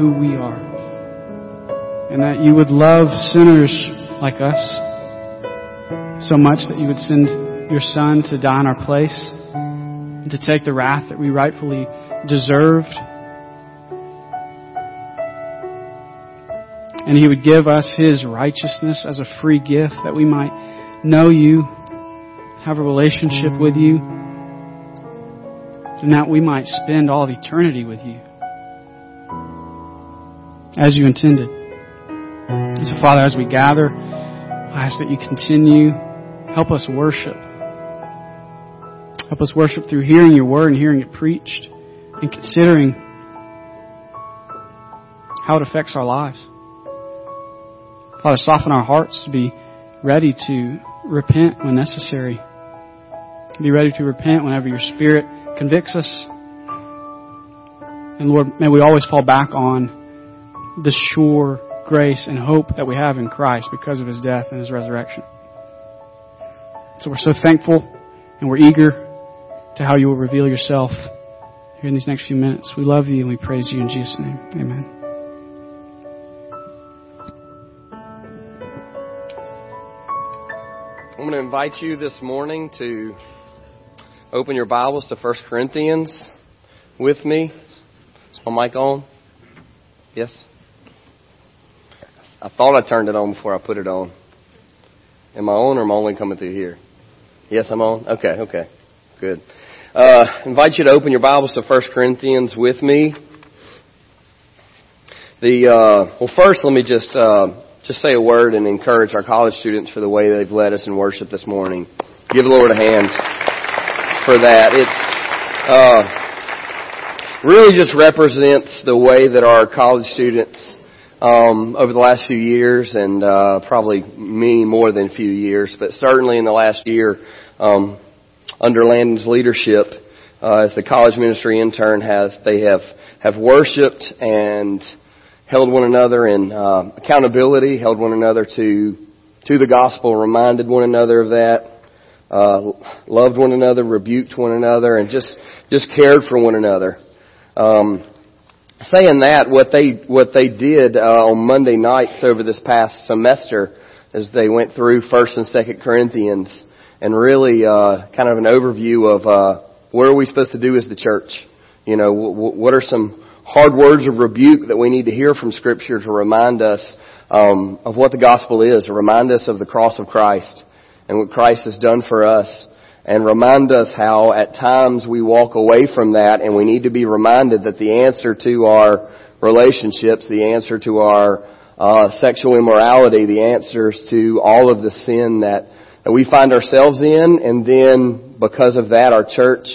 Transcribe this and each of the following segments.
who we are. And that you would love sinners like us so much that you would send your Son to die in our place to take the wrath that we rightfully deserved. And He would give us His righteousness as a free gift that we might know you, have a relationship with you, and that we might spend all of eternity with you as you intended. And so, Father, as we gather, I ask that you continue, help us worship. Help us worship through hearing your word and hearing it preached and considering how it affects our lives. Father, soften our hearts to be ready to repent when necessary. Be ready to repent whenever your Spirit convicts us. And Lord, may we always fall back on the sure grace and hope that we have in Christ because of His death and His resurrection. So we're so thankful and we're eager to how you will reveal yourself here in these next few minutes. We love you and we praise you in Jesus' name. Amen. I'm going to invite you this morning to open your Bibles to 1 Corinthians with me. Is my mic on? Yes? I thought I turned it on before I put it on. Am I on or am I only coming through here? Yes, I'm on? Okay, okay. Good. Uh, invite you to open your Bibles to 1 Corinthians with me. The, uh, well first let me just, uh, just say a word and encourage our college students for the way they've led us in worship this morning. Give the Lord a hand for that. It's, uh, really just represents the way that our college students um, over the last few years, and uh, probably many more than a few years, but certainly in the last year, um, under Landon's leadership, uh, as the college ministry intern has, they have have worshipped and held one another in uh, accountability, held one another to to the gospel, reminded one another of that, uh, loved one another, rebuked one another, and just just cared for one another. Um, saying that, what they what they did uh, on Monday nights over this past semester, as they went through First and Second Corinthians, and really uh, kind of an overview of uh, what are we supposed to do as the church. You know, w- what are some hard words of rebuke that we need to hear from Scripture to remind us um, of what the gospel is, to remind us of the cross of Christ and what Christ has done for us and remind us how at times we walk away from that and we need to be reminded that the answer to our relationships, the answer to our uh, sexual immorality, the answers to all of the sin that, that we find ourselves in, and then because of that, our church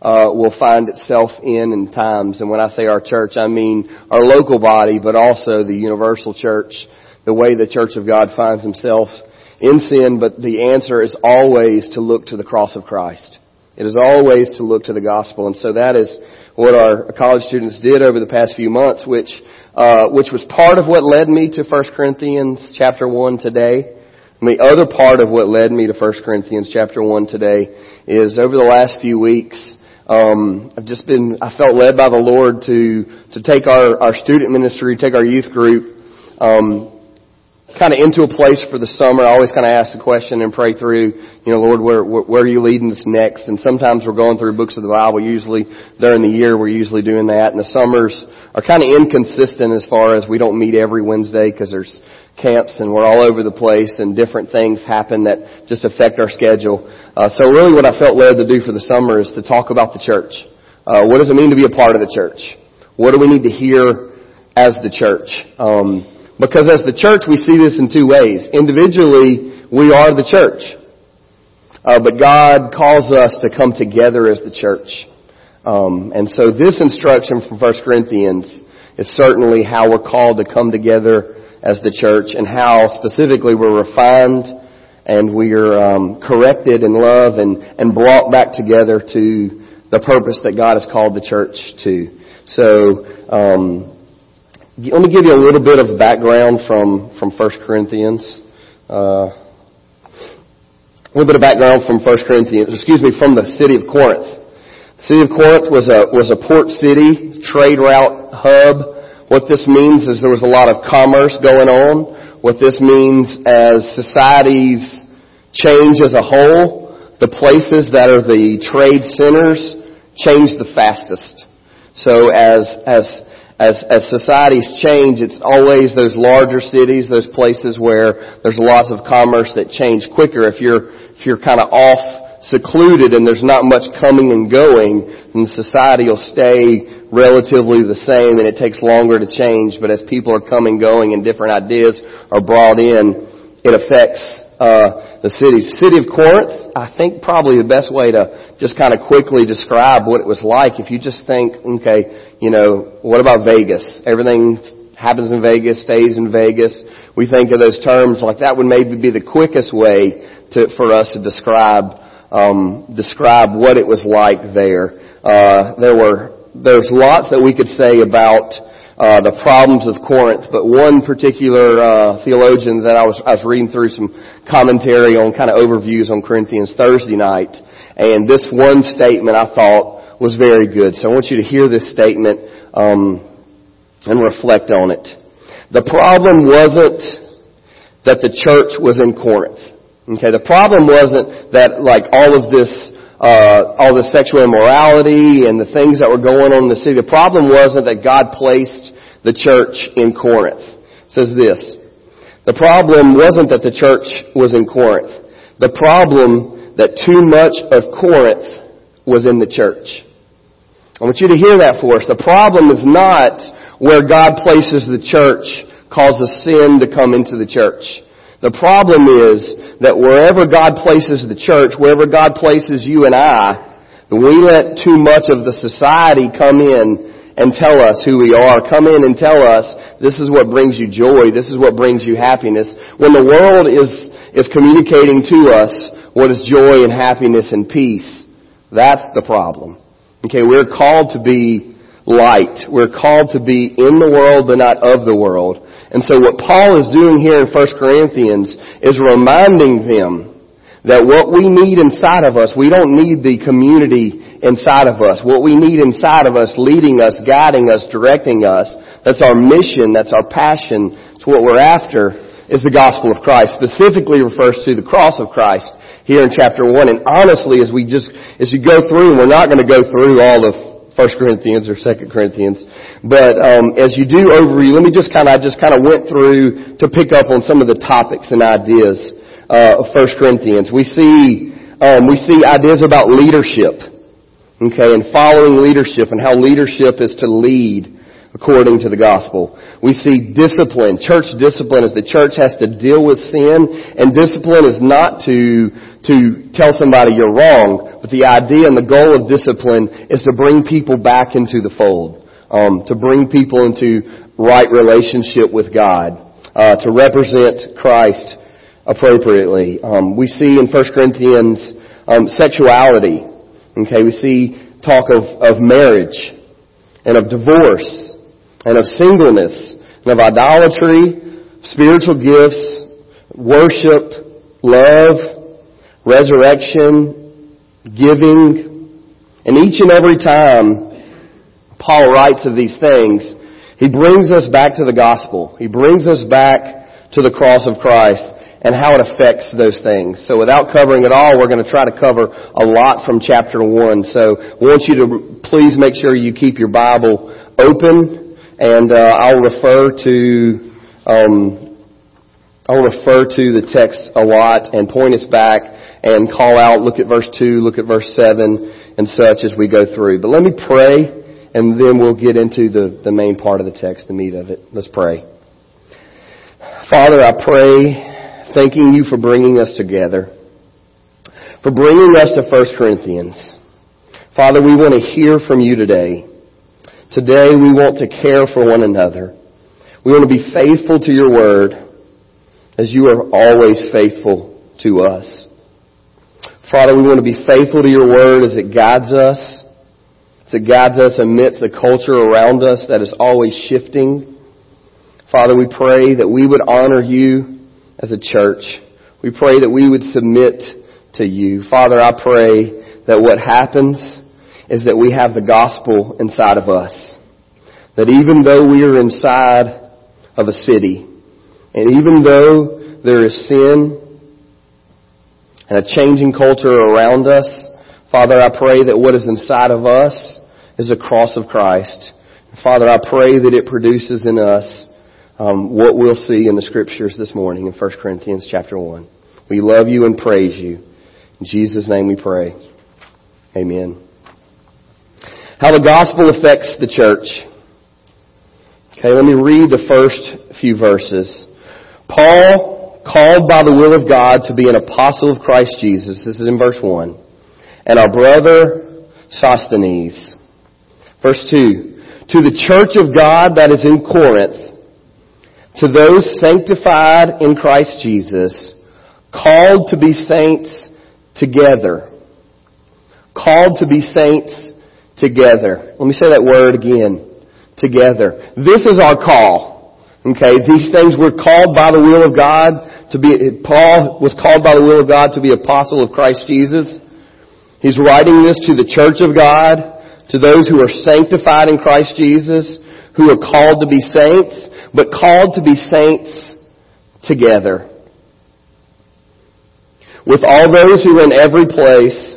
uh, will find itself in in times. And when I say our church, I mean our local body, but also the universal church, the way the Church of God finds themselves in sin, but the answer is always to look to the cross of Christ. It is always to look to the gospel, and so that is what our college students did over the past few months, which uh, which was part of what led me to 1 Corinthians chapter one today. And the other part of what led me to 1 Corinthians chapter one today is over the last few weeks. Um, I've just been, I felt led by the Lord to, to take our, our student ministry, take our youth group, um, kind of into a place for the summer, I always kind of ask the question and pray through, you know, Lord, where, where are you leading us next? And sometimes we're going through books of the Bible. Usually during the year, we're usually doing that. And the summers are kind of inconsistent as far as we don't meet every Wednesday because there's camps and we're all over the place and different things happen that just affect our schedule. Uh, so really what I felt led to do for the summer is to talk about the church. Uh, what does it mean to be a part of the church? What do we need to hear as the church? Um, because as the church, we see this in two ways. Individually, we are the church. Uh, but God calls us to come together as the church. Um, and so this instruction from 1 Corinthians is certainly how we're called to come together as the church and how specifically we're refined and we're um, corrected in love and, and brought back together to the purpose that God has called the church to. So, um, let me give you a little bit of background from, from 1 Corinthians. Uh, a little bit of background from 1 Corinthians, excuse me, from the city of Corinth. The city of Corinth was a, was a port city, trade route hub, What this means is there was a lot of commerce going on. What this means as societies change as a whole, the places that are the trade centers change the fastest. So as, as as, as societies change, it's always those larger cities, those places where there's lots of commerce that change quicker. If you're, if you're kind of off secluded and there's not much coming and going, then society will stay relatively the same and it takes longer to change. But as people are coming, and going and different ideas are brought in, it affects uh, the city. City of Corinth, I think probably the best way to just kind of quickly describe what it was like. If you just think, okay, you know, what about Vegas? Everything happens in Vegas, stays in Vegas. We think of those terms like that would maybe be the quickest way to, for us to describe, um, describe what it was like there. Uh, there were, there's lots that we could say about, uh, the problems of Corinth, but one particular uh, theologian that I was I was reading through some commentary on kind of overviews on Corinthians Thursday night, and this one statement I thought was very good. So I want you to hear this statement um, and reflect on it. The problem wasn't that the church was in Corinth. Okay, the problem wasn't that like all of this, uh, all the sexual immorality and the things that were going on in the city. The problem wasn't that God placed the church in Corinth. It says this. The problem wasn't that the church was in Corinth. The problem that too much of Corinth was in the church. I want you to hear that for us. The problem is not where God places the church causes sin to come into the church. The problem is that wherever God places the church, wherever God places you and I, we let too much of the society come in and tell us who we are. Come in and tell us this is what brings you joy. This is what brings you happiness. When the world is, is communicating to us what is joy and happiness and peace, that's the problem. Okay, we're called to be light. We're called to be in the world but not of the world. And so what Paul is doing here in 1 Corinthians is reminding them that what we need inside of us, we don't need the community inside of us. What we need inside of us, leading us, guiding us, directing us, that's our mission, that's our passion, it's what we're after, is the gospel of Christ. Specifically refers to the cross of Christ here in chapter 1. And honestly, as we just, as you go through, and we're not going to go through all of 1 Corinthians or 2 Corinthians, but um, as you do overview, let me just kind of, I just kind of went through to pick up on some of the topics and ideas uh, of 1 Corinthians. We see, um, we see ideas about leadership, okay, and following leadership and how leadership is to lead according to the gospel. We see discipline. Church discipline is the church has to deal with sin, and discipline is not to, to tell somebody you're wrong, but the idea and the goal of discipline is to bring people back into the fold, um, to bring people into right relationship with God, uh, to represent Christ appropriately. Um, we see in 1 Corinthians um, sexuality. Okay, we see talk of, of marriage and of divorce and of singleness and of idolatry, spiritual gifts, worship, love, resurrection, giving, and each and every time Paul writes of these things, he brings us back to the gospel. He brings us back to the cross of Christ and how it affects those things. So without covering it all, we're going to try to cover a lot from chapter 1. So I want you to please make sure you keep your Bible open and uh, I'll refer to um, I'll refer to the text a lot and point us back and call out. Look at verse two. Look at verse seven and such as we go through. But let me pray, and then we'll get into the the main part of the text, the meat of it. Let's pray. Father, I pray, thanking you for bringing us together, for bringing us to 1 Corinthians. Father, we want to hear from you today. Today we want to care for one another. We want to be faithful to your word as you are always faithful to us. Father, we want to be faithful to your word as it guides us, as it guides us amidst the culture around us that is always shifting. Father, we pray that we would honor you as a church. We pray that we would submit to you. Father, I pray that what happens is that we have the gospel inside of us. that even though we are inside of a city, and even though there is sin and a changing culture around us, Father, I pray that what is inside of us is a cross of Christ. Father, I pray that it produces in us um, what we'll see in the scriptures this morning in 1 Corinthians chapter 1. We love you and praise you. In Jesus' name we pray. Amen. How the gospel affects the church. Okay, let me read the first few verses. Paul, called by the will of God to be an apostle of Christ Jesus, this is in verse 1, and our brother Sosthenes. Verse 2, to the church of God that is in Corinth, to those sanctified in Christ Jesus, called to be saints together. Called to be saints together. Let me say that word again. Together. This is our call. Okay, these things were called by the will of God to be, Paul was called by the will of God to be apostle of Christ Jesus. He's writing this to the church of God, to those who are sanctified in Christ Jesus, who are called to be saints, but called to be saints together. With all those who in every place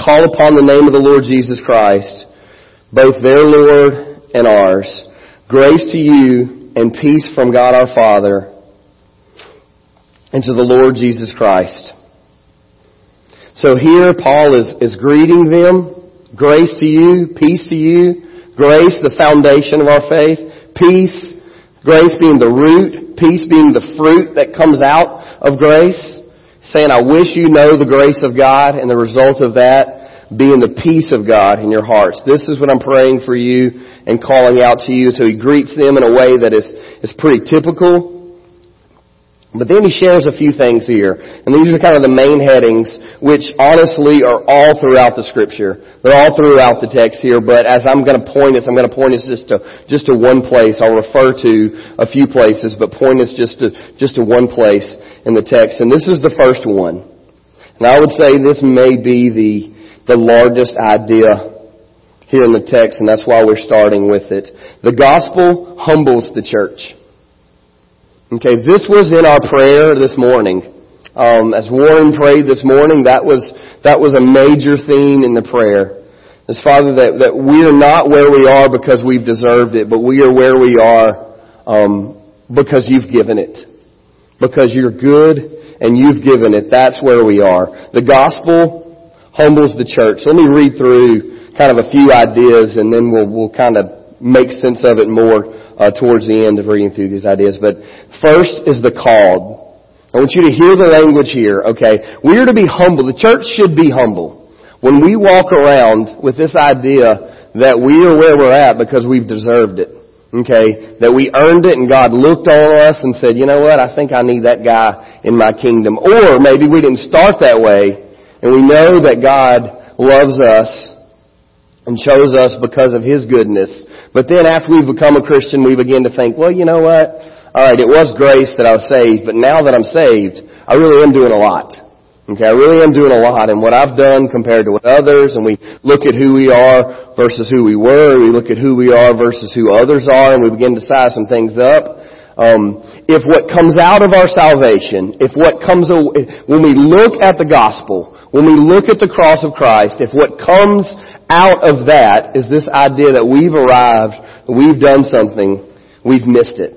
call upon the name of the Lord Jesus Christ, both their Lord and ours. Grace to you and peace from God our Father and to the Lord Jesus Christ. So here Paul is, is greeting them. Grace to you, peace to you, Grace, the foundation of our faith. Peace, grace being the root. Peace being the fruit that comes out of grace. Saying, I wish you know the grace of God and the result of that being the peace of God in your hearts. This is what I'm praying for you and calling out to you. So he greets them in a way that is, is pretty typical but then he shares a few things here. And these are kind of the main headings, which honestly are all throughout the scripture. They're all throughout the text here, but as I'm going to point us, I'm going to point us just to, just to one place. I'll refer to a few places, but point us just to, just to one place in the text. And this is the first one. And I would say this may be the, the largest idea here in the text, and that's why we're starting with it. The gospel humbles the church. Okay, this was in our prayer this morning. Um, as Warren prayed this morning, that was that was a major theme in the prayer. As Father, that that we are not where we are because we've deserved it, but we are where we are um, because you've given it, because you're good and you've given it. That's where we are. The gospel humbles the church. So Let me read through kind of a few ideas, and then we'll we'll kind of make sense of it more uh, towards the end of reading through these ideas. But first is the called. I want you to hear the language here, okay? We are to be humble. The church should be humble. When we walk around with this idea that we are where we're at because we've deserved it, okay? That we earned it and God looked on us and said, you know what, I think I need that guy in my kingdom. Or maybe we didn't start that way and we know that God loves us and chose us because of His goodness. But then after we've become a Christian, we begin to think, well, you know what? Alright, it was grace that I was saved, but now that I'm saved, I really am doing a lot. Okay, I really am doing a lot and what I've done compared to what others, and we look at who we are versus who we were, we look at who we are versus who others are, and we begin to size some things up. Um, if what comes out of our salvation, if what comes, when we look at the gospel, when we look at the cross of Christ, if what comes out of that is this idea that we've arrived, we've done something, we've missed it.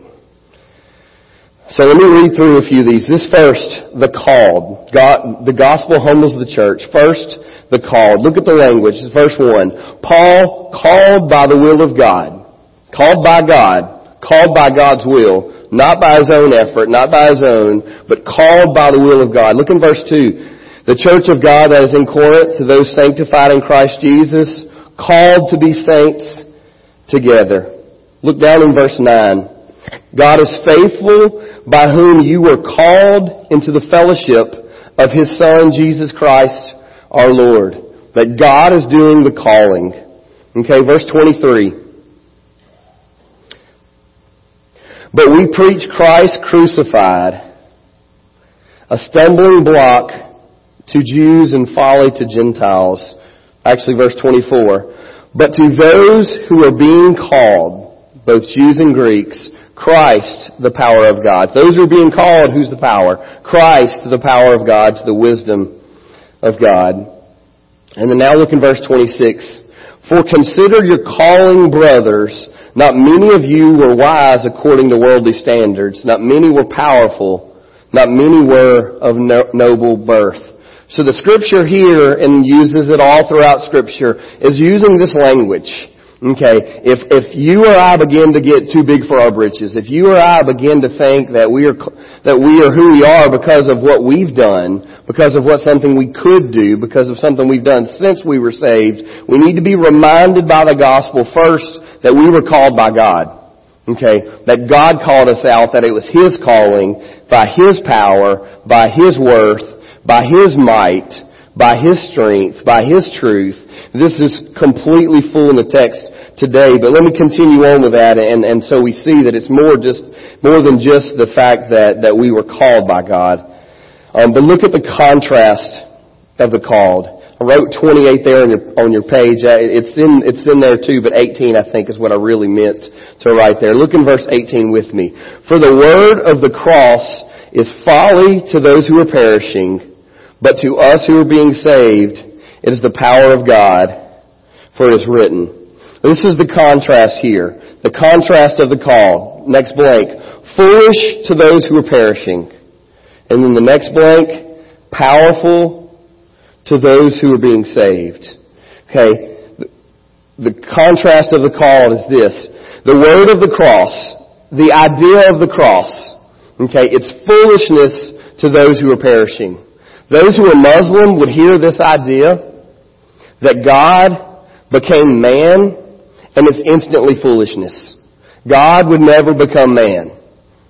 So let me read through a few of these. This first, the called. God, the gospel humbles the church. First, the called. Look at the language. Verse 1. Paul, called by the will of God. Called by God. Called by God's will. Not by his own effort, not by his own, but called by the will of God. Look in verse 2. The church of God that is in Corinth, to those sanctified in Christ Jesus, called to be saints together. Look down in verse 9. God is faithful by whom you were called into the fellowship of His Son, Jesus Christ, our Lord. That God is doing the calling. Okay, verse 23. But we preach Christ crucified, a stumbling block to Jews and folly to Gentiles. Actually, verse 24. But to those who are being called, both Jews and Greeks, Christ, the power of God. Those who are being called, who's the power? Christ, the power of God, to the wisdom of God. And then now look in verse 26. For consider your calling brothers, not many of you were wise according to worldly standards, not many were powerful, not many were of no- noble birth. So the scripture here, and uses it all throughout scripture, is using this language. Okay, if, if you or I begin to get too big for our britches, if you or I begin to think that we are, that we are who we are because of what we've done, because of what something we could do, because of something we've done since we were saved, we need to be reminded by the gospel first that we were called by God. Okay, that God called us out, that it was His calling, by His power, by His worth, by His might, by His strength, by His truth. This is completely full in the text today, but let me continue on with that and, and so we see that it's more just, more than just the fact that, that we were called by God. Um, but look at the contrast of the called. I wrote 28 there on your, on your page. It's in, it's in there too, but 18 I think is what I really meant to write there. Look in verse 18 with me. For the word of the cross is folly to those who are perishing, but to us who are being saved, it is the power of God, for it is written. This is the contrast here. The contrast of the call. Next blank. Foolish to those who are perishing. And then the next blank. Powerful to those who are being saved. Okay. The, contrast of the call is this. The word of the cross. The idea of the cross. Okay. It's foolishness to those who are perishing. Those who are Muslim would hear this idea that God became man and it's instantly foolishness. God would never become man.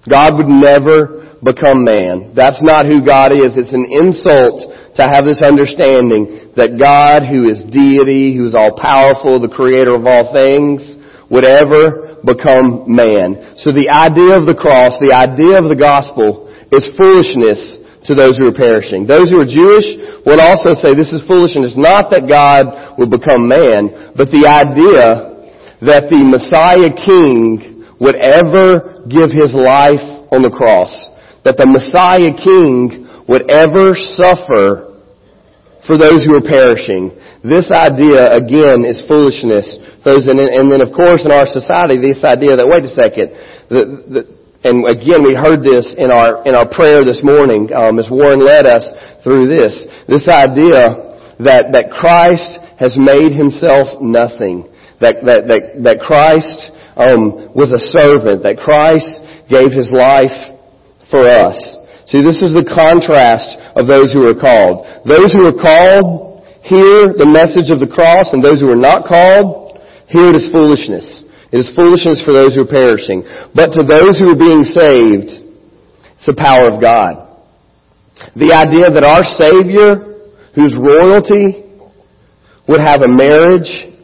God would never become man. That's not who God is. It's an insult to have this understanding that God, who is deity, who is all powerful, the creator of all things, would ever become man. So the idea of the cross, the idea of the gospel is foolishness to those who are perishing. Those who are Jewish would also say this is foolishness. Not that God would become man, but the idea that the Messiah King would ever give his life on the cross. That the Messiah King would ever suffer for those who are perishing. This idea, again, is foolishness. Those, and, and then, of course, in our society, this idea that, wait a second, the, the, and again, we heard this in our in our prayer this morning um, as Warren led us through this. This idea that that Christ has made himself nothing. That that that, that Christ um, was a servant. That Christ gave his life for us. See, this is the contrast of those who are called. Those who are called hear the message of the cross, and those who are not called hear it as foolishness. It is foolishness for those who are perishing. But to those who are being saved, it's the power of God. The idea that our Savior, whose royalty, would have a marriage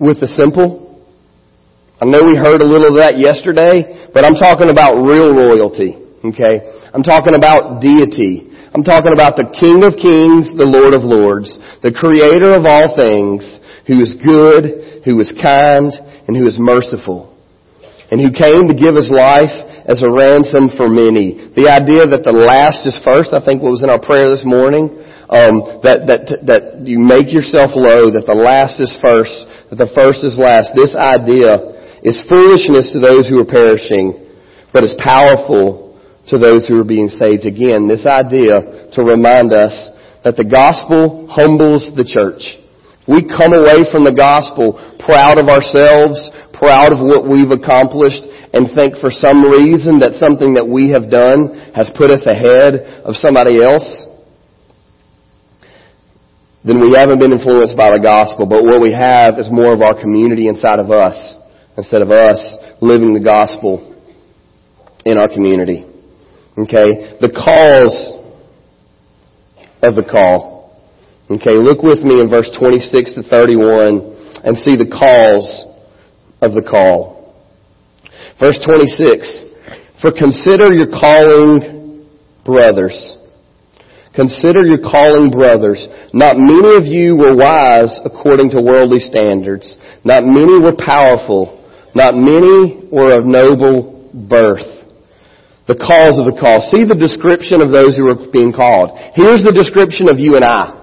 with the simple. I know we heard a little of that yesterday, but I'm talking about real royalty. Okay? I'm talking about deity. I'm talking about the King of Kings, the Lord of Lords, the Creator of all things, who is good, who is kind, and who is merciful, and who came to give his life as a ransom for many. The idea that the last is first, I think what was in our prayer this morning, um, that, that, that you make yourself low, that the last is first, that the first is last. This idea is foolishness to those who are perishing, but is powerful to those who are being saved. Again, this idea to remind us that the gospel humbles the church. We come away from the gospel proud of ourselves, proud of what we've accomplished, and think for some reason that something that we have done has put us ahead of somebody else, then we haven't been influenced by the gospel. But what we have is more of our community inside of us instead of us living the gospel in our community. Okay? The cause of the call. Okay, look with me in verse 26 to 31 and see the cause of the call. Verse 26. For consider your calling brothers. Consider your calling brothers. Not many of you were wise according to worldly standards. Not many were powerful. Not many were of noble birth. The cause of the call. See the description of those who are being called. Here's the description of you and I.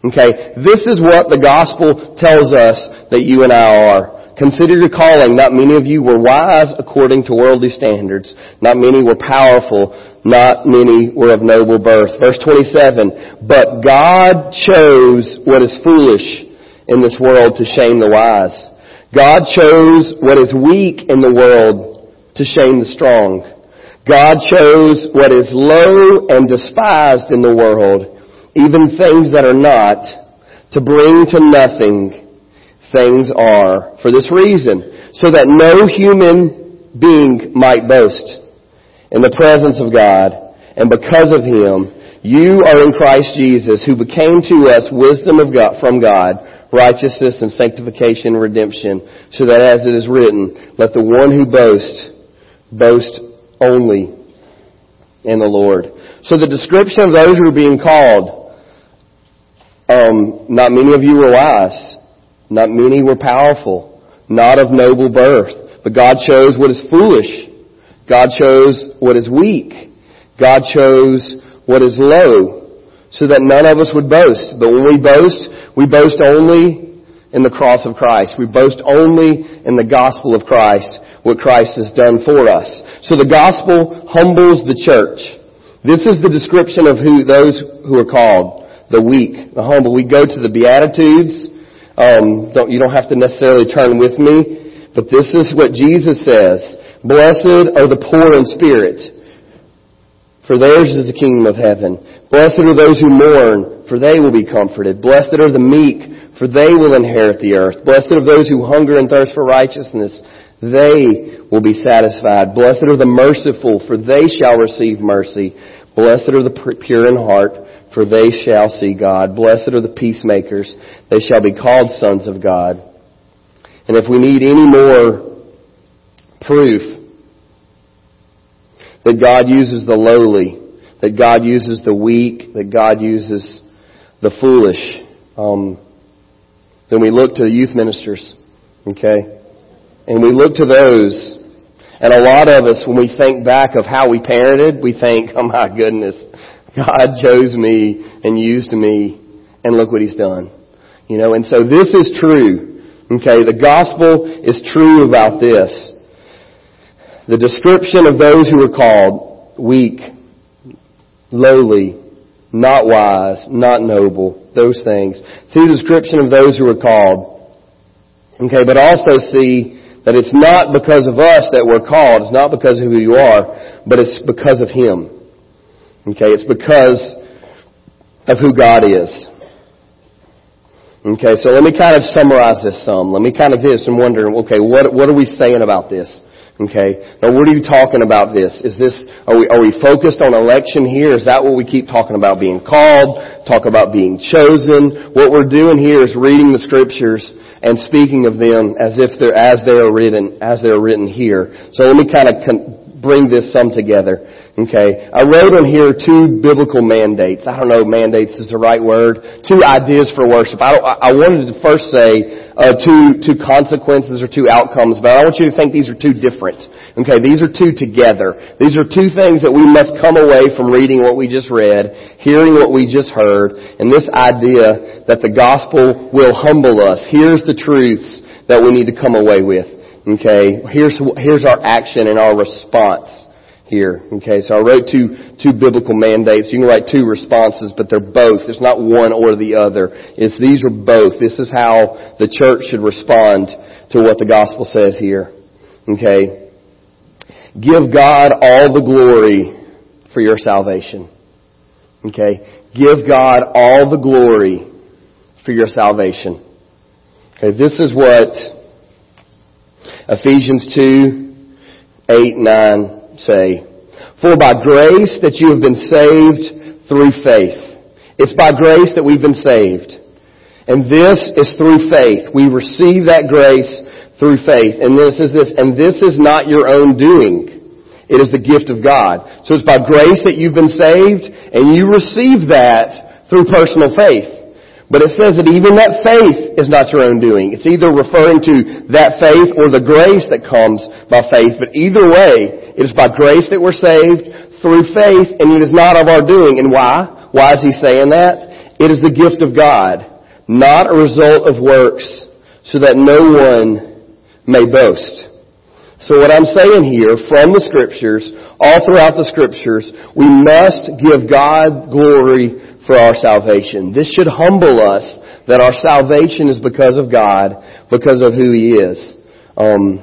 Okay, this is what the gospel tells us that you and I are. Consider your calling. Not many of you were wise according to worldly standards. Not many were powerful. Not many were of noble birth. Verse 27. But God chose what is foolish in this world to shame the wise. God chose what is weak in the world to shame the strong. God chose what is low and despised in the world, even things that are not, to bring to nothing things are for this reason, so that no human being might boast in the presence of God, and because of Him, you are in Christ Jesus, who became to us wisdom of God, from God, righteousness and sanctification and redemption, so that as it is written, let the one who boasts, boast only in the Lord. So the description of those who are being called, um, not many of you were wise. Not many were powerful, not of noble birth. But God chose what is foolish. God chose what is weak. God chose what is low, so that none of us would boast. But when we boast, we boast only in the cross of Christ. We boast only in the gospel of Christ, what Christ has done for us. So the gospel humbles the church. This is the description of who those who are called the weak, the humble. We go to the Beatitudes, um, don't, you don't have to necessarily turn with me, but this is what Jesus says. Blessed are the poor in spirit, for theirs is the kingdom of heaven. Blessed are those who mourn, for they will be comforted. Blessed are the meek, for they will inherit the earth. Blessed are those who hunger and thirst for righteousness, they will be satisfied. Blessed are the merciful, for they shall receive mercy. Blessed are the pure in heart, for they shall see God. Blessed are the peacemakers, they shall be called sons of God. And if we need any more proof that God uses the lowly, that God uses the weak, that God uses the foolish, um, then we look to the youth ministers, okay? And we look to those, and a lot of us, when we think back of how we parented, we think, oh my goodness, God chose me and used me, and look what He's done. You know, and so this is true. Okay, the gospel is true about this. The description of those who are called weak, lowly, not wise, not noble, those things. See the description of those who are called. Okay, but also see that it's not because of us that we're called. It's not because of who you are, but it's because of Him. Okay, it's because of who God is. Okay, so let me kind of summarize this some. Let me kind of do some wondering, okay, what, what are we saying about this? Okay, now what are you talking about this? Is this, are we, are we focused on election here? Is that what we keep talking about being called? Talk about being chosen? What we're doing here is reading the scriptures and speaking of them as if they're, as they are written, as they're written here. So let me kind of con- bring this some together. Okay. I wrote on here two biblical mandates. I don't know mandates is the right word. Two ideas for worship. I, I wanted to first say uh, two, two consequences or two outcomes, but I want you to think these are two different. Okay. These are two together. These are two things that we must come away from reading what we just read, hearing what we just heard, and this idea that the gospel will humble us. Here's the truths that we need to come away with. Okay. Here's, here's our action and our response here. Okay, so I wrote two, two biblical mandates. You can write two responses, but they're both. It's not one or the other. It's these are both. This is how the church should respond to what the gospel says here. Okay. Give God all the glory for your salvation. Okay. Give God all the glory for your salvation. Okay, this is what Ephesians 2, 8, 9, say, For by grace that you have been saved through faith. It's by grace that we've been saved. And this is through faith. We receive that grace through faith. And this is this, and this is not your own doing. It is the gift of God. So it's by grace that you've been saved, and you receive that through personal faith. But it says that even that faith is not your own doing. It's either referring to that faith or the grace that comes by faith. But either way, it is by grace that we're saved through faith, and it is not of our doing. And why? Why is he saying that? It is the gift of God, not a result of works, so that no one may boast. So what I'm saying here from the scriptures, all throughout the scriptures, we must give God glory for our salvation. This should humble us that our salvation is because of God, because of who He is. Um,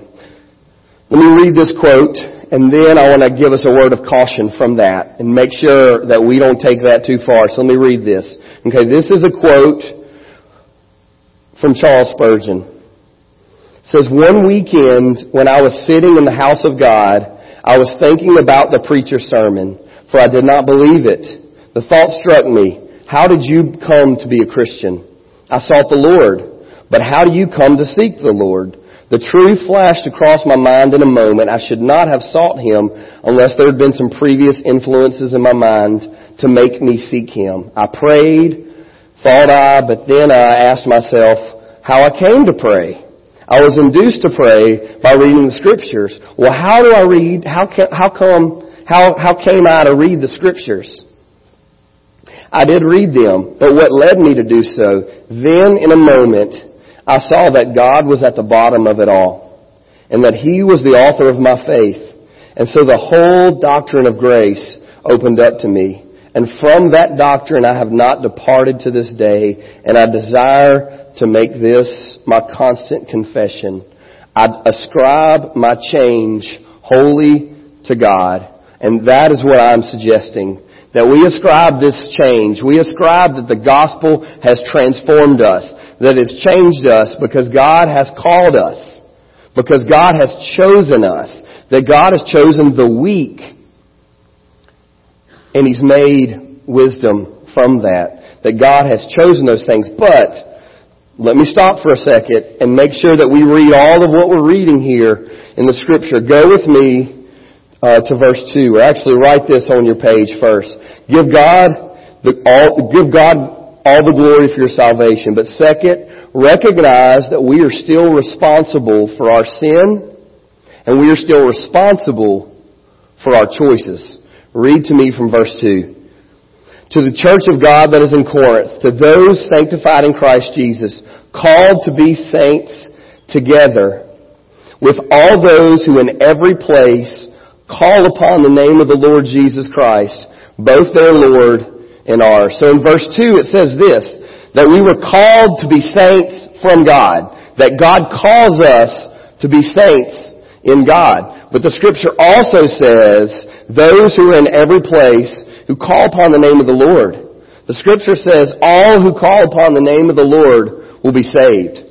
let me read this quote, and then I want to give us a word of caution from that, and make sure that we don't take that too far. So let me read this. Okay, this is a quote from Charles Spurgeon. It says, one weekend when I was sitting in the house of God, I was thinking about the preacher's sermon, for I did not believe it. The thought struck me, how did you come to be a Christian? I sought the Lord. But how do you come to seek the Lord? The truth flashed across my mind in a moment. I should not have sought Him unless there had been some previous influences in my mind to make me seek Him. I prayed, thought I, but then I asked myself how I came to pray. I was induced to pray by reading the scriptures. Well, how do I read? How, how come, how, how came I to read the scriptures? I did read them, but what led me to do so, then in a moment, I saw that God was at the bottom of it all, and that He was the author of my faith. And so the whole doctrine of grace opened up to me. And from that doctrine I have not departed to this day, and I desire to make this my constant confession. I ascribe my change wholly to God, and that is what I'm suggesting that we ascribe this change. We ascribe that the gospel has transformed us, that it's changed us because God has called us, because God has chosen us, that God has chosen the weak, and He's made wisdom from that, that God has chosen those things. But, let me stop for a second and make sure that we read all of what we're reading here in the scripture. Go with me uh, to verse 2. Or actually write this on your page first. Give God the, all, give God all the glory for your salvation. But second, recognize that we are still responsible for our sin and we are still responsible for our choices. Read to me from verse 2. To the church of God that is in Corinth, to those sanctified in Christ Jesus, called to be saints together, with all those who in every place call upon the name of the Lord Jesus Christ, both their Lord and ours. So in verse 2 it says this, that we were called to be saints from God, that God calls us to be saints in God. But the scripture also says, those who are in every place who call upon the name of the Lord. The scripture says, all who call upon the name of the Lord will be saved.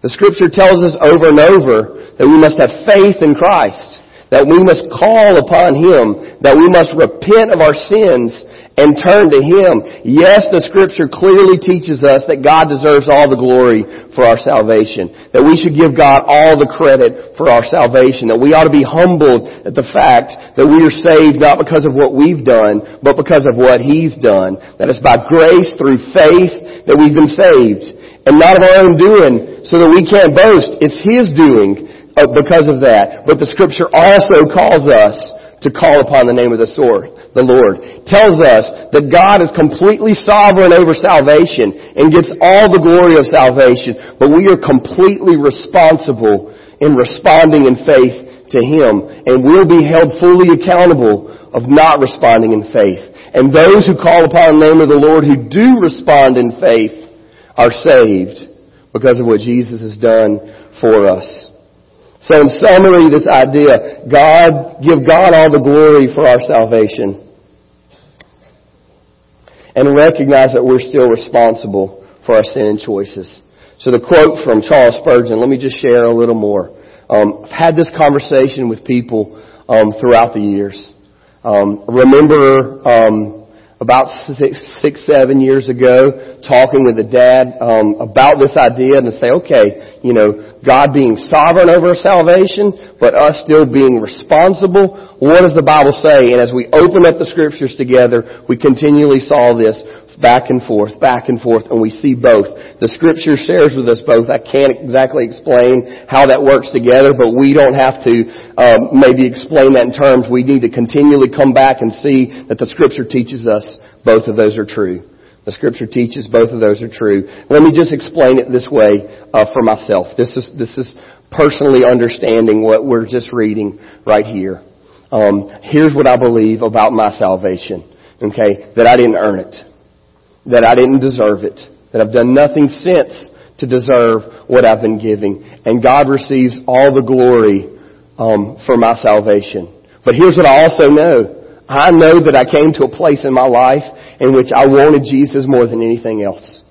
The scripture tells us over and over that we must have faith in Christ that we must call upon Him, that we must repent of our sins and turn to Him. Yes, the scripture clearly teaches us that God deserves all the glory for our salvation, that we should give God all the credit for our salvation, that we ought to be humbled at the fact that we are saved not because of what we've done, but because of what He's done, that it's by grace through faith that we've been saved, and not of our own doing, so that we can't boast. It's His doing Uh, because of that. But the scripture also calls us to call upon the name of the sword, the Lord. Tells us that God is completely sovereign over salvation and gets all the glory of salvation, but we are completely responsible in responding in faith to Him, and we'll be held fully accountable of not responding in faith. And those who call upon the name of the Lord who do respond in faith are saved because of what Jesus has done for us. So in summary, this idea, God, give God all the glory for our salvation. And recognize that we're still responsible for our sin and choices. So the quote from Charles Spurgeon, let me just share a little more. Um, I've had this conversation with people um, throughout the years. Um, remember um, about six, six, seven years ago, talking with a dad um, about this idea, and to say, okay, you know, God being sovereign over salvation, but us still being responsible. What does the Bible say? And as we open up the scriptures together, we continually saw this back and forth, back and forth, and we see both. The scripture shares with us both. I can't exactly explain how that works together, but we don't have to um, maybe explain that in terms. We need to continually come back and see that the scripture teaches us both of those are true. The scripture teaches both of those are true. Let me just explain it this way uh, for myself. This is this is personally understanding what we're just reading right here. Um, here's what I believe about my salvation. Okay, that I didn't earn it, that I didn't deserve it, that I've done nothing since to deserve what I've been giving, and God receives all the glory um, for my salvation. But here's what I also know. I know that I came to a place in my life in which I wanted Jesus more than anything else.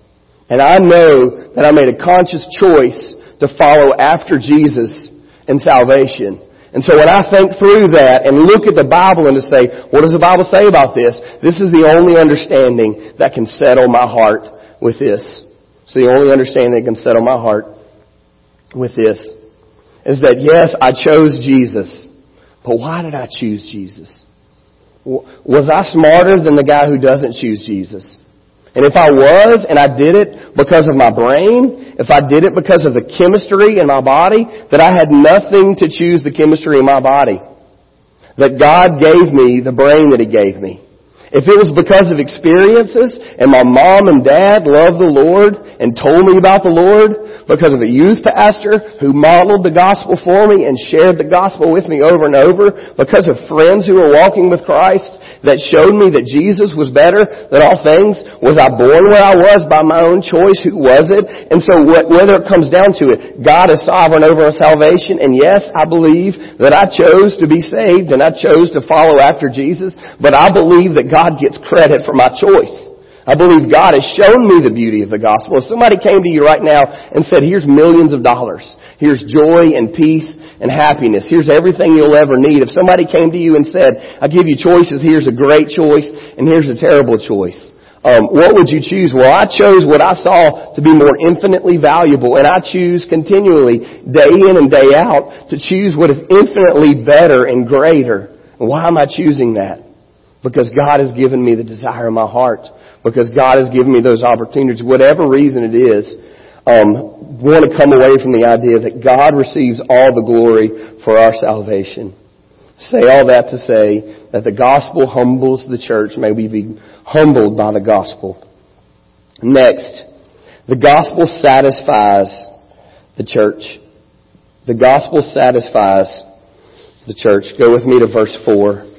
And I know that I made a conscious choice to follow after Jesus in salvation. And so when I think through that and look at the Bible and to say, what does the Bible say about this? This is the only understanding that can settle my heart with this. It's the only understanding that can settle my heart with this. Is that yes, I chose Jesus. But why did I choose Jesus? Was I smarter than the guy who doesn't choose Jesus? And if I was, and I did it because of my brain, if I did it because of the chemistry in my body, that I had nothing to choose the chemistry in my body. That God gave me the brain that He gave me. If it was because of experiences and my mom and dad loved the Lord and told me about the Lord, because of a youth pastor who modeled the gospel for me and shared the gospel with me over and over, because of friends who were walking with Christ that showed me that Jesus was better than all things, was I born where I was by my own choice? Who was it? And so whether it comes down to it, God is sovereign over our salvation and yes, I believe that I chose to be saved and I chose to follow after Jesus, but I believe that God God gets credit for my choice. I believe God has shown me the beauty of the gospel. If somebody came to you right now and said, here's millions of dollars, here's joy and peace and happiness, here's everything you'll ever need. If somebody came to you and said, I give you choices, here's a great choice and here's a terrible choice. Um, what would you choose? Well, I chose what I saw to be more infinitely valuable, and I choose continually, day in and day out, to choose what is infinitely better and greater. why am I choosing that? Because God has given me the desire of my heart. Because God has given me those opportunities. Whatever reason it is, um, want to come away from the idea that God receives all the glory for our salvation. Say all that to say that the gospel humbles the church. May we be humbled by the gospel. Next, the gospel satisfies the church. The gospel satisfies the church. Go with me to verse 4.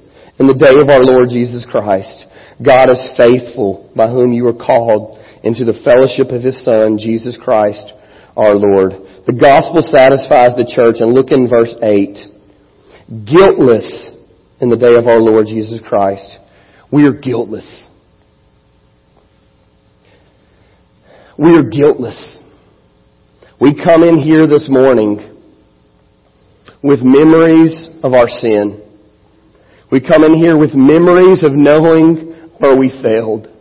in the day of our Lord Jesus Christ. God is faithful by whom you are called into the fellowship of His Son, Jesus Christ, our Lord. The gospel satisfies the church, and look in verse 8. Guiltless in the day of our Lord Jesus Christ. We are guiltless. We are guiltless. We come in here this morning with memories of our sin. We come in here with memories of knowing where we failed.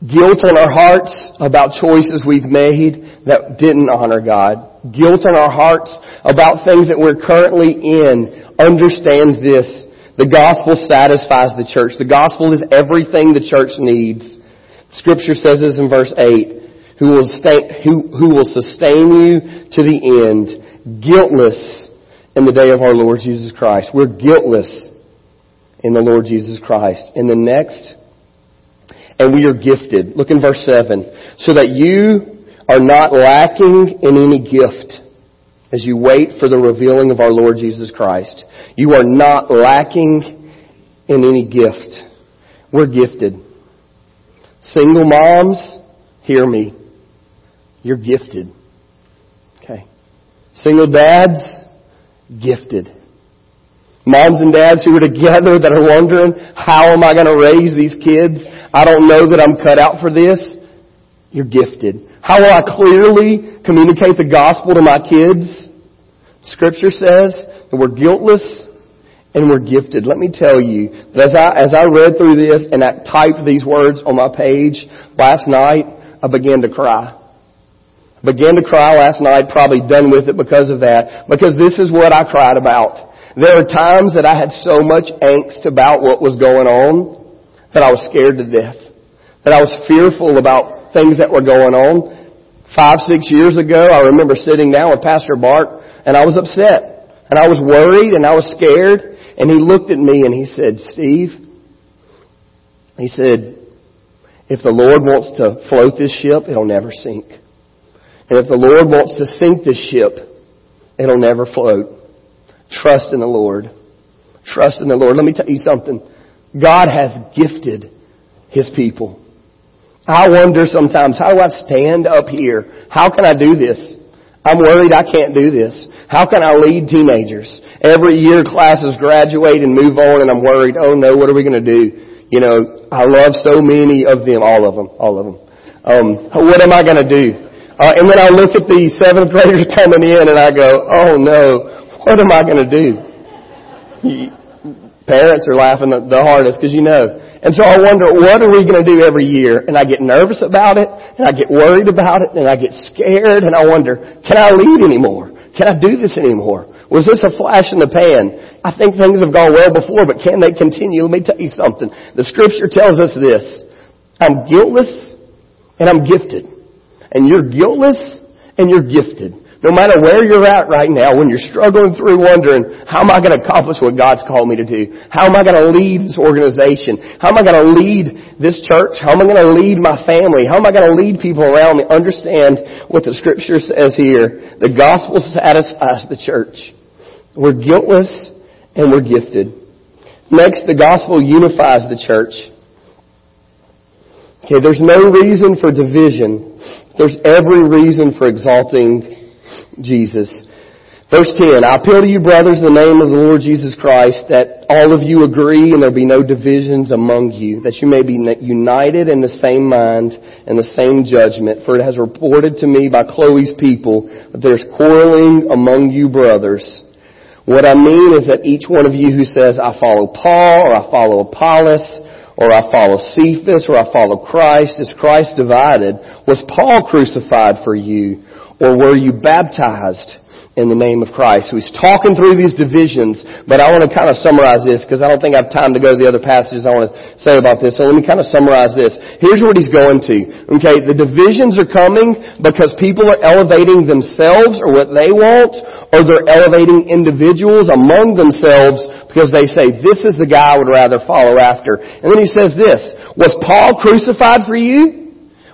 Guilt on our hearts about choices we've made that didn't honor God. Guilt on our hearts about things that we're currently in. Understand this. The gospel satisfies the church. The gospel is everything the church needs. Scripture says this in verse 8. Who will, stay, who, who will sustain you to the end, guiltless in the day of our Lord Jesus Christ. We're guiltless in the Lord Jesus Christ. In the next, and we are gifted. Look in verse 7. So that you are not lacking in any gift as you wait for the revealing of our Lord Jesus Christ. You are not lacking in any gift. We're gifted. Single moms, hear me. You're gifted. Okay. Single dads, gifted. Moms and dads who are together that are wondering, how am I going to raise these kids? I don't know that I'm cut out for this. You're gifted. How will I clearly communicate the gospel to my kids? Scripture says that we're guiltless and we're gifted. Let me tell you as I, as I read through this and I typed these words on my page last night, I began to cry. Began to cry last night, probably done with it because of that, because this is what I cried about. There are times that I had so much angst about what was going on that I was scared to death. That I was fearful about things that were going on. Five, six years ago, I remember sitting down with Pastor Bart and I was upset. And I was worried and I was scared. And he looked at me and he said, Steve, he said, if the Lord wants to float this ship, it'll never sink. And if the Lord wants to sink this ship, it'll never float. Trust in the Lord. Trust in the Lord. Let me tell you something. God has gifted His people. I wonder sometimes, how do I stand up here? How can I do this? I'm worried I can't do this. How can I lead teenagers? Every year classes graduate and move on and I'm worried, oh no, what are we going to do? You know, I love so many of them, all of them, all of them. Um, what am I going to do? Uh, and then I look at the seventh graders coming in and I go, oh no, what am I going to do? Parents are laughing the hardest because you know. And so I wonder, what are we going to do every year? And I get nervous about it, and I get worried about it, and I get scared, and I wonder, can I lead anymore? Can I do this anymore? Was this a flash in the pan? I think things have gone well before, but can they continue? Let me tell you something. The scripture tells us this. I'm guiltless and I'm gifted. And you're guiltless and you're gifted. No matter where you're at right now, when you're struggling through wondering, how am I going to accomplish what God's called me to do? How am I going to lead this organization? How am I going to lead this church? How am I going to lead my family? How am I going to lead people around me? Understand what the scripture says here. The gospel satisfies the church. We're guiltless and we're gifted. Next, the gospel unifies the church. Okay, there's no reason for division. There's every reason for exalting Jesus. Verse 10, I appeal to you brothers in the name of the Lord Jesus Christ that all of you agree and there be no divisions among you, that you may be united in the same mind and the same judgment. For it has reported to me by Chloe's people that there's quarreling among you brothers. What I mean is that each one of you who says, I follow Paul or I follow Apollos or I follow Cephas or I follow Christ, is Christ divided? Was Paul crucified for you? Or were you baptized in the name of Christ? So he's talking through these divisions, but I want to kind of summarize this because I don't think I have time to go to the other passages I want to say about this. So let me kind of summarize this. Here's what he's going to. Okay, the divisions are coming because people are elevating themselves or what they want, or they're elevating individuals among themselves because they say, this is the guy I would rather follow after. And then he says this, was Paul crucified for you?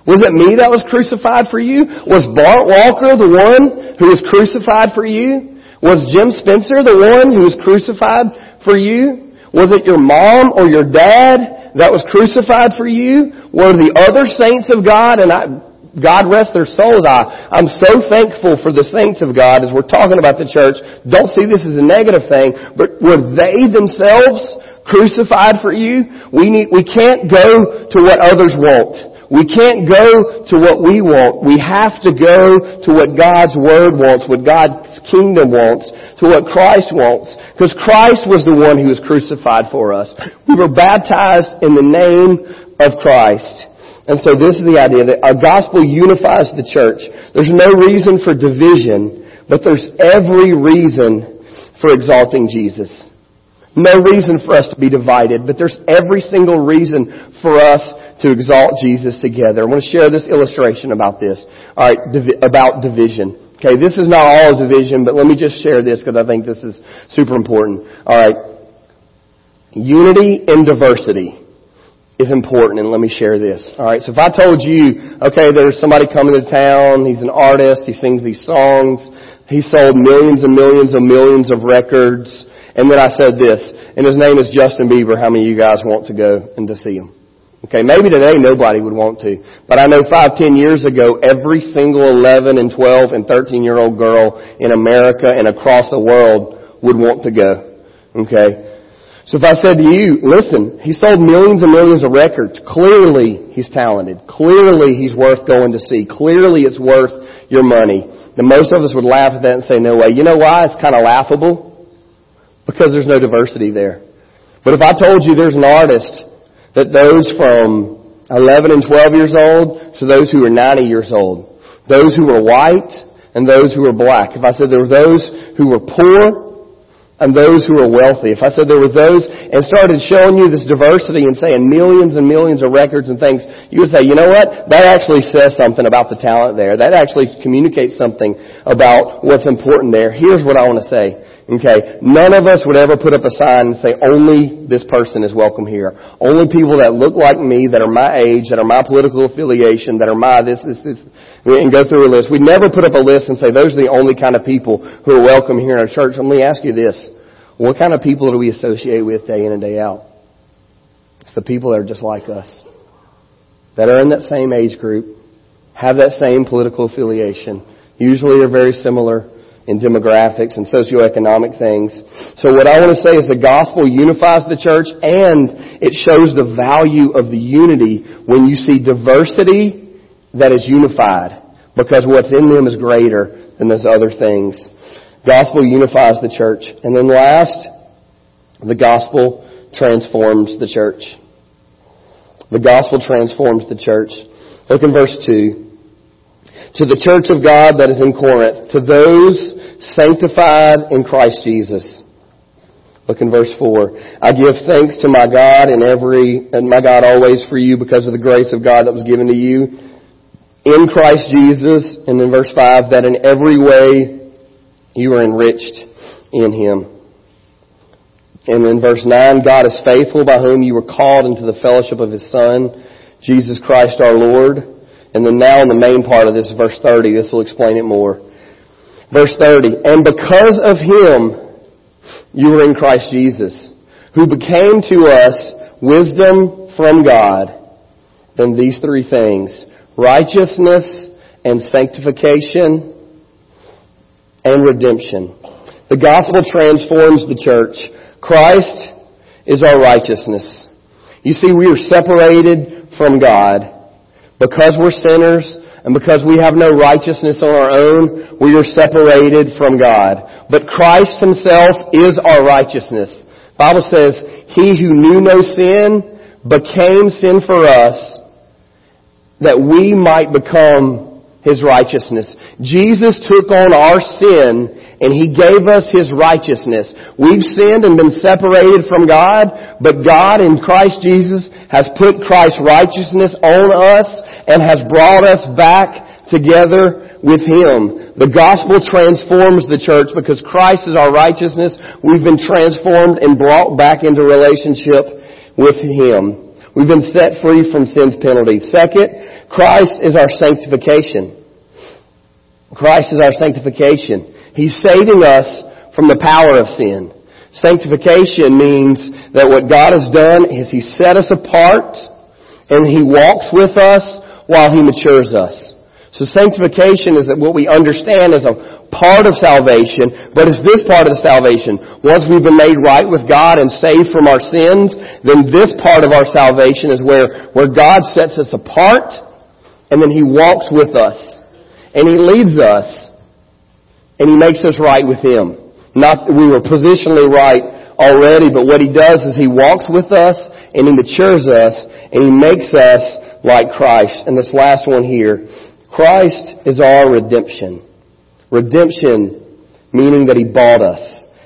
Was it me that was crucified for you? Was Bart Walker the one who was crucified for you? Was Jim Spencer the one who was crucified for you? Was it your mom or your dad that was crucified for you? Were the other saints of God, and I, God rest their souls. I, I'm so thankful for the saints of God as we're talking about the church. Don't see this as a negative thing, but were they themselves crucified for you? We need, we can't go to what others want. We can't go to what we want. We have to go to what God's Word wants, what God's kingdom wants, to what Christ wants. Because Christ was the one who was crucified for us. We were baptized in the name of Christ. And so this is the idea that our gospel unifies the church. There's no reason for division, but there's every reason for exalting Jesus. No reason for us to be divided, but there's every single reason for us to exalt Jesus together. I want to share this illustration about this. Alright, divi- about division. Okay, this is not all division, but let me just share this because I think this is super important. Alright. Unity in diversity is important and let me share this. Alright, so if I told you, okay, there's somebody coming to town, he's an artist, he sings these songs, he sold millions and millions and millions of records, and then I said this, and his name is Justin Bieber, how many of you guys want to go and to see him? Okay, maybe today nobody would want to. But I know five, ten years ago, every single 11 and 12 and 13 year old girl in America and across the world would want to go. Okay? So if I said to you, listen, he sold millions and millions of records. Clearly he's talented. Clearly he's worth going to see. Clearly it's worth your money. Then most of us would laugh at that and say, no way. You know why? It's kind of laughable. Because there's no diversity there. But if I told you there's an artist that those from 11 and 12 years old to those who are 90 years old, those who were white and those who were black. If I said there were those who were poor and those who were wealthy. If I said there were those and started showing you this diversity and saying millions and millions of records and things, you would say, you know what? That actually says something about the talent there. That actually communicates something about what's important there. Here's what I want to say. Okay, none of us would ever put up a sign and say only this person is welcome here. Only people that look like me, that are my age, that are my political affiliation, that are my this, this, this, and go through a list. We'd never put up a list and say those are the only kind of people who are welcome here in our church. Let me ask you this. What kind of people do we associate with day in and day out? It's the people that are just like us. That are in that same age group, have that same political affiliation, usually they're very similar, in demographics and socioeconomic things. So what I want to say is the gospel unifies the church and it shows the value of the unity when you see diversity that is unified because what's in them is greater than those other things. Gospel unifies the church. And then last, the gospel transforms the church. The gospel transforms the church. Look in verse 2 to the church of God that is in Corinth, to those sanctified in Christ Jesus. Look in verse 4. I give thanks to my God and every, and my God always for you because of the grace of God that was given to you in Christ Jesus. And in verse 5, that in every way you are enriched in Him. And in verse 9, God is faithful by whom you were called into the fellowship of His Son, Jesus Christ our Lord and then now in the main part of this, verse 30, this will explain it more. Verse 30, and because of Him, you are in Christ Jesus, who became to us wisdom from God. Then these three things, righteousness and sanctification and redemption. The gospel transforms the church. Christ is our righteousness. You see, we are separated from God. Because we're sinners and because we have no righteousness on our own, we are separated from God. But Christ Himself is our righteousness. Bible says, He who knew no sin became sin for us that we might become His righteousness. Jesus took on our sin and He gave us His righteousness. We've sinned and been separated from God, but God in Christ Jesus has put Christ's righteousness on us and has brought us back together with Him. The gospel transforms the church because Christ is our righteousness. We've been transformed and brought back into relationship with Him. We've been set free from sin's penalty. Second, Christ is our sanctification. Christ is our sanctification. He's saving us from the power of sin. Sanctification means that what God has done is He set us apart and He walks with us while He matures us. So sanctification is that what we understand as a part of salvation, but it's this part of the salvation. Once we've been made right with God and saved from our sins, then this part of our salvation is where, where God sets us apart and then He walks with us and He leads us and He makes us right with Him. Not that we were positionally right already, but what He does is He walks with us and He matures us and He makes us like Christ. And this last one here, Christ is our redemption. Redemption meaning that He bought us,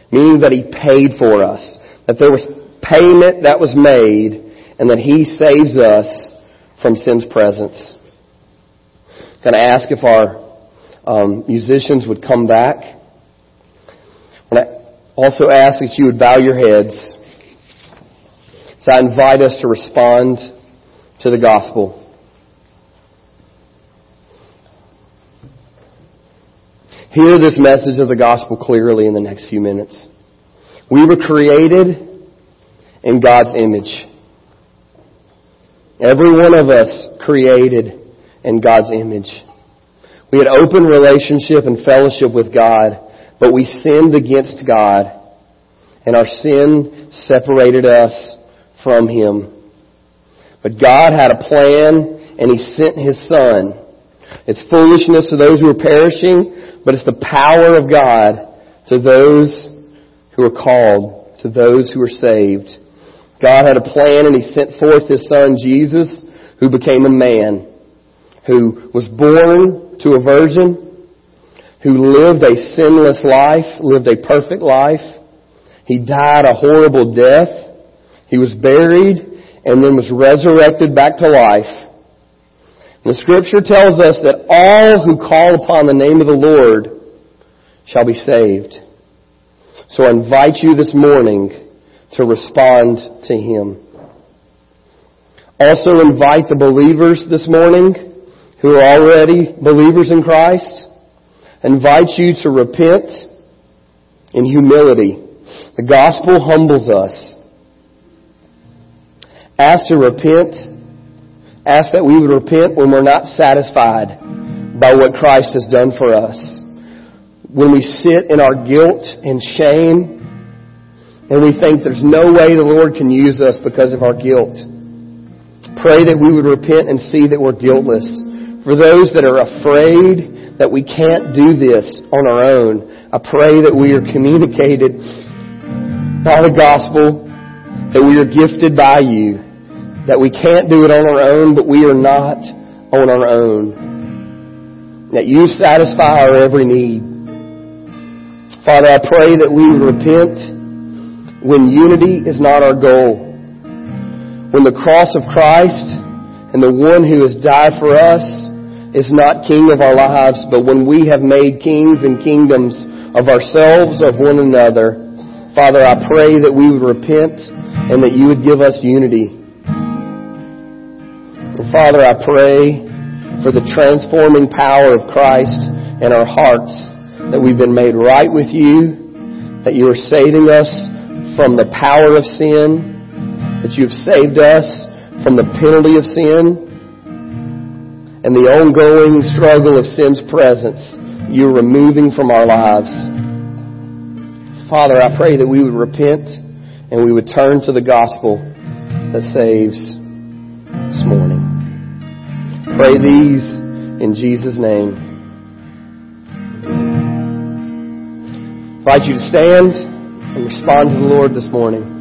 meaning that He paid for us, that there was payment that was made and that He saves us from sin's presence. Going to ask if our um, musicians would come back. And I also ask that you would bow your heads. So I invite us to respond to the gospel. Hear this message of the gospel clearly in the next few minutes. We were created in God's image. Every one of us created in God's image. We had open relationship and fellowship with God, but we sinned against God, and our sin separated us from Him. But God had a plan, and He sent His Son. It's foolishness to those who are perishing, but it's the power of God to those who are called, to those who are saved. God had a plan and He sent forth His Son Jesus, who became a man, who was born to a virgin, who lived a sinless life, lived a perfect life. He died a horrible death. He was buried and then was resurrected back to life. The scripture tells us that all who call upon the name of the Lord shall be saved. So I invite you this morning to respond to Him. Also invite the believers this morning who are already believers in Christ. Invite you to repent in humility. The gospel humbles us. Ask to repent. Ask that we would repent when we're not satisfied by what Christ has done for us. When we sit in our guilt and shame and we think there's no way the Lord can use us because of our guilt. Pray that we would repent and see that we're guiltless. For those that are afraid that we can't do this on our own, I pray that we are communicated by the gospel, that we are gifted by you, that we can't do it on our own, but we are not on our own. That you satisfy our every need. Father, I pray that we repent when unity is not our goal. When the cross of Christ and the one who has died for us is not king of our lives, but when we have made kings and kingdoms of ourselves, of one another, Father, I pray that we would repent and that you would give us unity. And Father, I pray for the transforming power of Christ in our hearts, that we've been made right with you, that you are saving us from the power of sin, that you've saved us from the penalty of sin, and the ongoing struggle of sin's presence you're removing from our lives. Father, I pray that we would repent and we would turn to the gospel that saves this morning. Pray these in Jesus' name. I invite you to stand and respond to the Lord this morning.